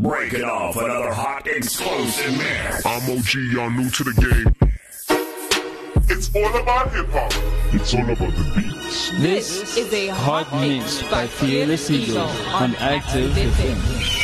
Breaking off another hot explosive mix. I'm OG, y'all new to the game. It's all about hip hop. It's all about the beats. This is a hot mix by Fearless Eagle on Active FM.